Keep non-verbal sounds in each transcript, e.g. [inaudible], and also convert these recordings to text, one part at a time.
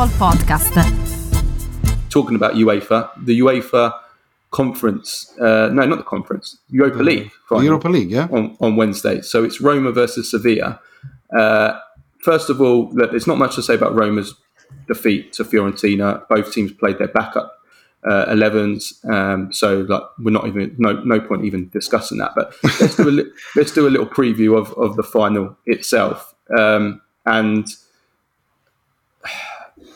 Football Podcast. Talking about UEFA, the UEFA conference, uh, no, not the conference, Europa League. The Europa League, yeah. On, on Wednesday. So it's Roma versus Sevilla. Uh, first of all, look, there's not much to say about Roma's defeat to Fiorentina. Both teams played their backup uh, 11s. Um, so like we're not even no no point even discussing that. But let's do a li- [laughs] let's do a little preview of, of the final itself. Um, and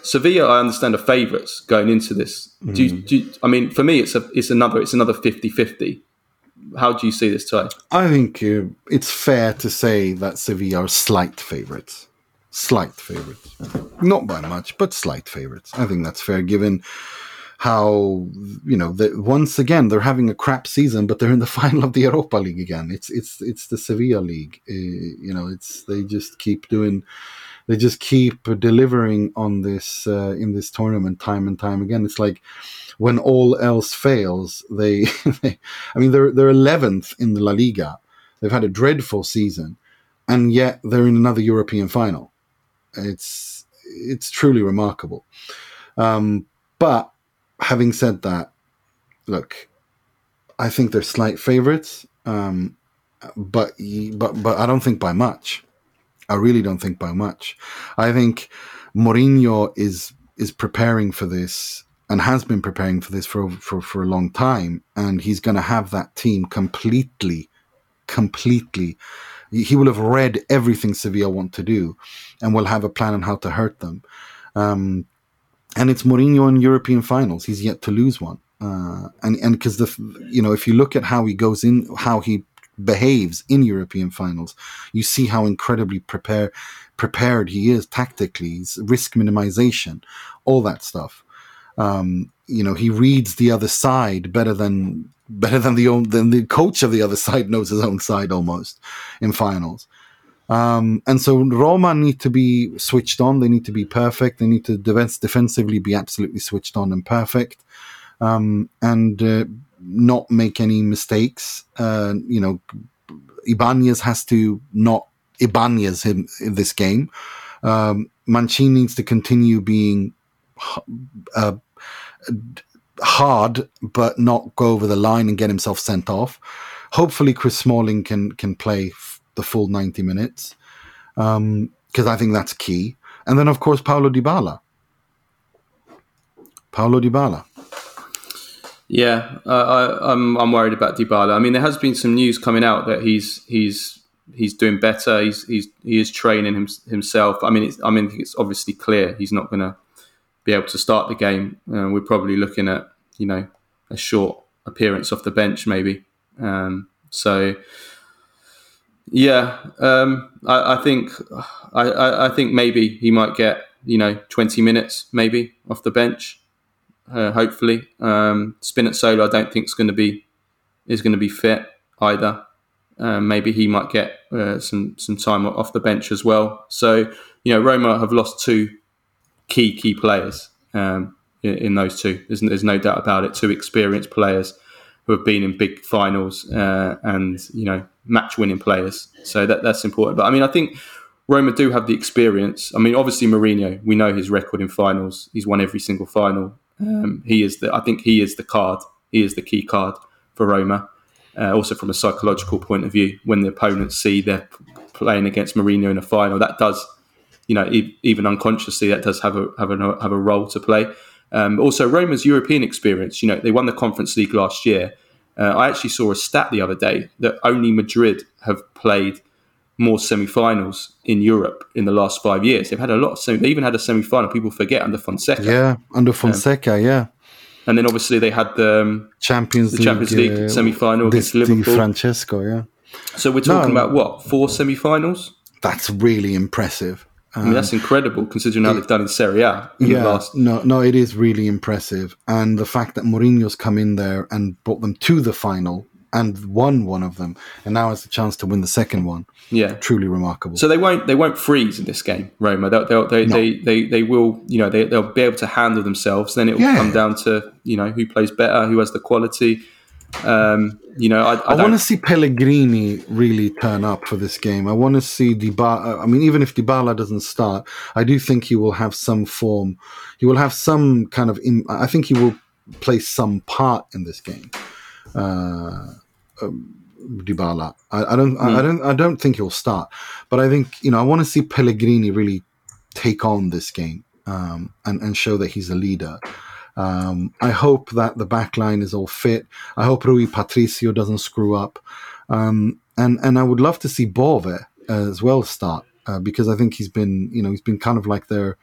Sevilla, I understand, are favourites going into this. Mm. Do, you, do you, I mean, for me, it's a it's another it's another 50-50. How do you see this tie? I think uh, it's fair to say that Sevilla are slight favourites. Slight favourites, not by much, but slight favourites. I think that's fair given how you know that once again they're having a crap season, but they're in the [laughs] final of the Europa League again. It's it's it's the Sevilla league. Uh, you know, it's they just keep doing, they just keep delivering on this uh, in this tournament time and time again. It's like when all else fails, they, [laughs] they I mean they're they're eleventh in the La Liga. They've had a dreadful season, and yet they're in another European final. It's it's truly remarkable. Um, but having said that, look, I think they're slight favorites, um, but but but I don't think by much. I really don't think by much. I think Mourinho is is preparing for this and has been preparing for this for for, for a long time, and he's going to have that team completely, completely. He will have read everything Sevilla want to do, and will have a plan on how to hurt them. Um, and it's Mourinho in European finals. He's yet to lose one. Uh, and and because the you know if you look at how he goes in, how he behaves in European finals, you see how incredibly prepare, prepared he is tactically, risk minimization, all that stuff. Um, you know, he reads the other side better than better than the than the coach of the other side knows his own side almost in finals. Um, and so Roma need to be switched on. They need to be perfect. They need to defense, defensively be absolutely switched on and perfect, um, and uh, not make any mistakes. Uh, you know, Ibanez has to not Ibanez him in this game. Um, Mancini needs to continue being uh, hard, but not go over the line and get himself sent off. Hopefully, Chris Smalling can can play the full 90 minutes because um, I think that's key. And then, of course, Paulo Dybala. Paulo Dybala. Yeah, uh, I, am I'm, I'm worried about Dybala. I mean, there has been some news coming out that he's he's he's doing better. He's he's he is training him, himself. I mean, I mean, it's obviously clear he's not going to be able to start the game. Uh, we're probably looking at you know a short appearance off the bench, maybe. Um, so yeah, um, I, I, think I, I, think maybe he might get you know twenty minutes maybe off the bench. Uh, hopefully, um, Solo I don't think is going to be is going to be fit either. Um, maybe he might get uh, some some time off the bench as well. So you know Roma have lost two key key players um, in, in, those two. There's, there's no doubt about it. Two experienced players who have been in big finals uh, and you know match winning players. So that that's important. But I mean, I think Roma do have the experience. I mean, obviously Mourinho, we know his record in finals. He's won every single final. Um, he is the. I think he is the card. He is the key card for Roma. Uh, also, from a psychological point of view, when the opponents see they're playing against Mourinho in a final, that does, you know, e- even unconsciously, that does have a have a have a role to play. Um, also, Roma's European experience. You know, they won the Conference League last year. Uh, I actually saw a stat the other day that only Madrid have played more semi-finals in Europe in the last five years. They've had a lot of semi. They even had a semi-final. People forget under Fonseca. Yeah, under um, Fonseca. Um, yeah. And then obviously they had the um, Champions the Champions League, League uh, semi-final against Liverpool. Francesco. Yeah. So we're talking no, about what four semi-finals. That's really impressive. Um, I mean, that's incredible considering how it, they've done in Serie A. In yeah, last... no, no, it is really impressive, and the fact that Mourinho's come in there and brought them to the final and won one of them, and now has the chance to win the second one. Yeah, truly remarkable. So they won't they won't freeze in this game, Roma. They'll, they'll they, no. they, they they will you know they they'll be able to handle themselves. Then it will yeah. come down to you know who plays better, who has the quality. Um, you know, I, I, I want to see Pellegrini really turn up for this game. I want to see Dybala. I mean, even if Dybala doesn't start, I do think he will have some form. He will have some kind of. Im- I think he will play some part in this game. Uh, um, Dybala. I, I don't. I, I don't. I don't think he'll start, but I think you know. I want to see Pellegrini really take on this game um, and and show that he's a leader. Um, I hope that the back line is all fit. I hope Rui Patricio doesn't screw up. Um, and, and I would love to see Bove as well start uh, because I think he's been, you know, he's been kind of like their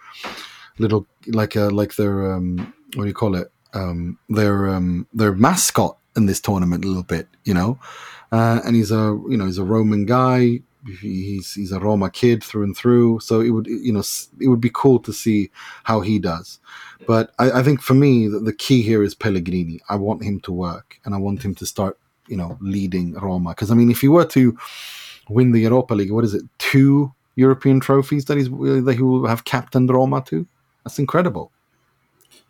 little, like a, like their, um, what do you call it? Um, their, um, their mascot in this tournament a little bit, you know? Uh, and he's a, you know, he's a Roman guy. He's, he's a Roma kid through and through. So it would, you know, it would be cool to see how he does. But I, I, think for me, the, the, key here is Pellegrini. I want him to work, and I want him to start, you know, leading Roma. Because I mean, if he were to win the Europa League, what is it? Two European trophies that he's that he will have captained Roma to. That's incredible.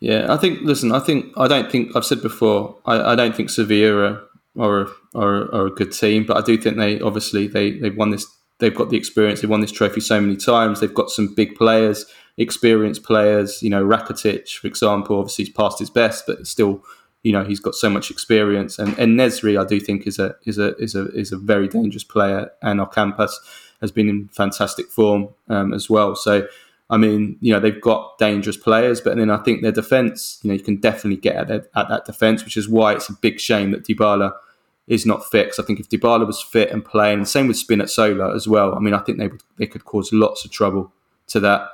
Yeah, I think. Listen, I think I don't think I've said before. I, I don't think Sevilla are, are, are, are a good team, but I do think they obviously they they've won this. They've got the experience. They've won this trophy so many times. They've got some big players experienced players. You know, Rakitic, for example, obviously he's past his best, but still, you know, he's got so much experience. And and Nesyri, I do think is a is a is a is a very dangerous player. And Ocampos has been in fantastic form um, as well. So. I mean, you know, they've got dangerous players, but then I think their defence, you know, you can definitely get at, their, at that defence, which is why it's a big shame that Dybala is not. Because I think if Dybala was fit and playing, same with Spinazzola as well. I mean, I think they would, they could cause lots of trouble to that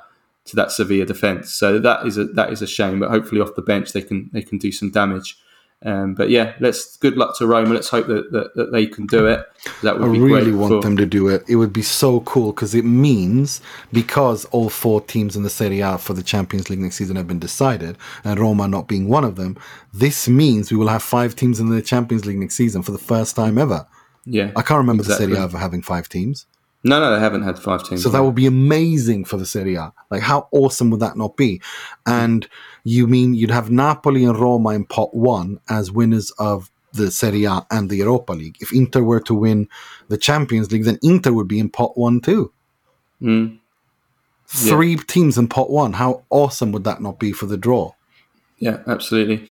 to that Sevilla defence. So that is a that is a shame. But hopefully off the bench they can they can do some damage. Um, but yeah, let's good luck to Roma. Let's hope that, that, that they can do it. That would I be really want for... them to do it. It would be so cool because it means because all four teams in the Serie A for the Champions League next season have been decided, and Roma not being one of them. This means we will have five teams in the Champions League next season for the first time ever. Yeah, I can't remember exactly. the Serie A ever having five teams. No, no, they haven't had five teams. So that would be amazing for the Serie A. Like, how awesome would that not be? And you mean you'd have Napoli and Roma in pot one as winners of the Serie A and the Europa League. If Inter were to win the Champions League, then Inter would be in pot one too. Mm. Three yeah. teams in pot one. How awesome would that not be for the draw? Yeah, absolutely.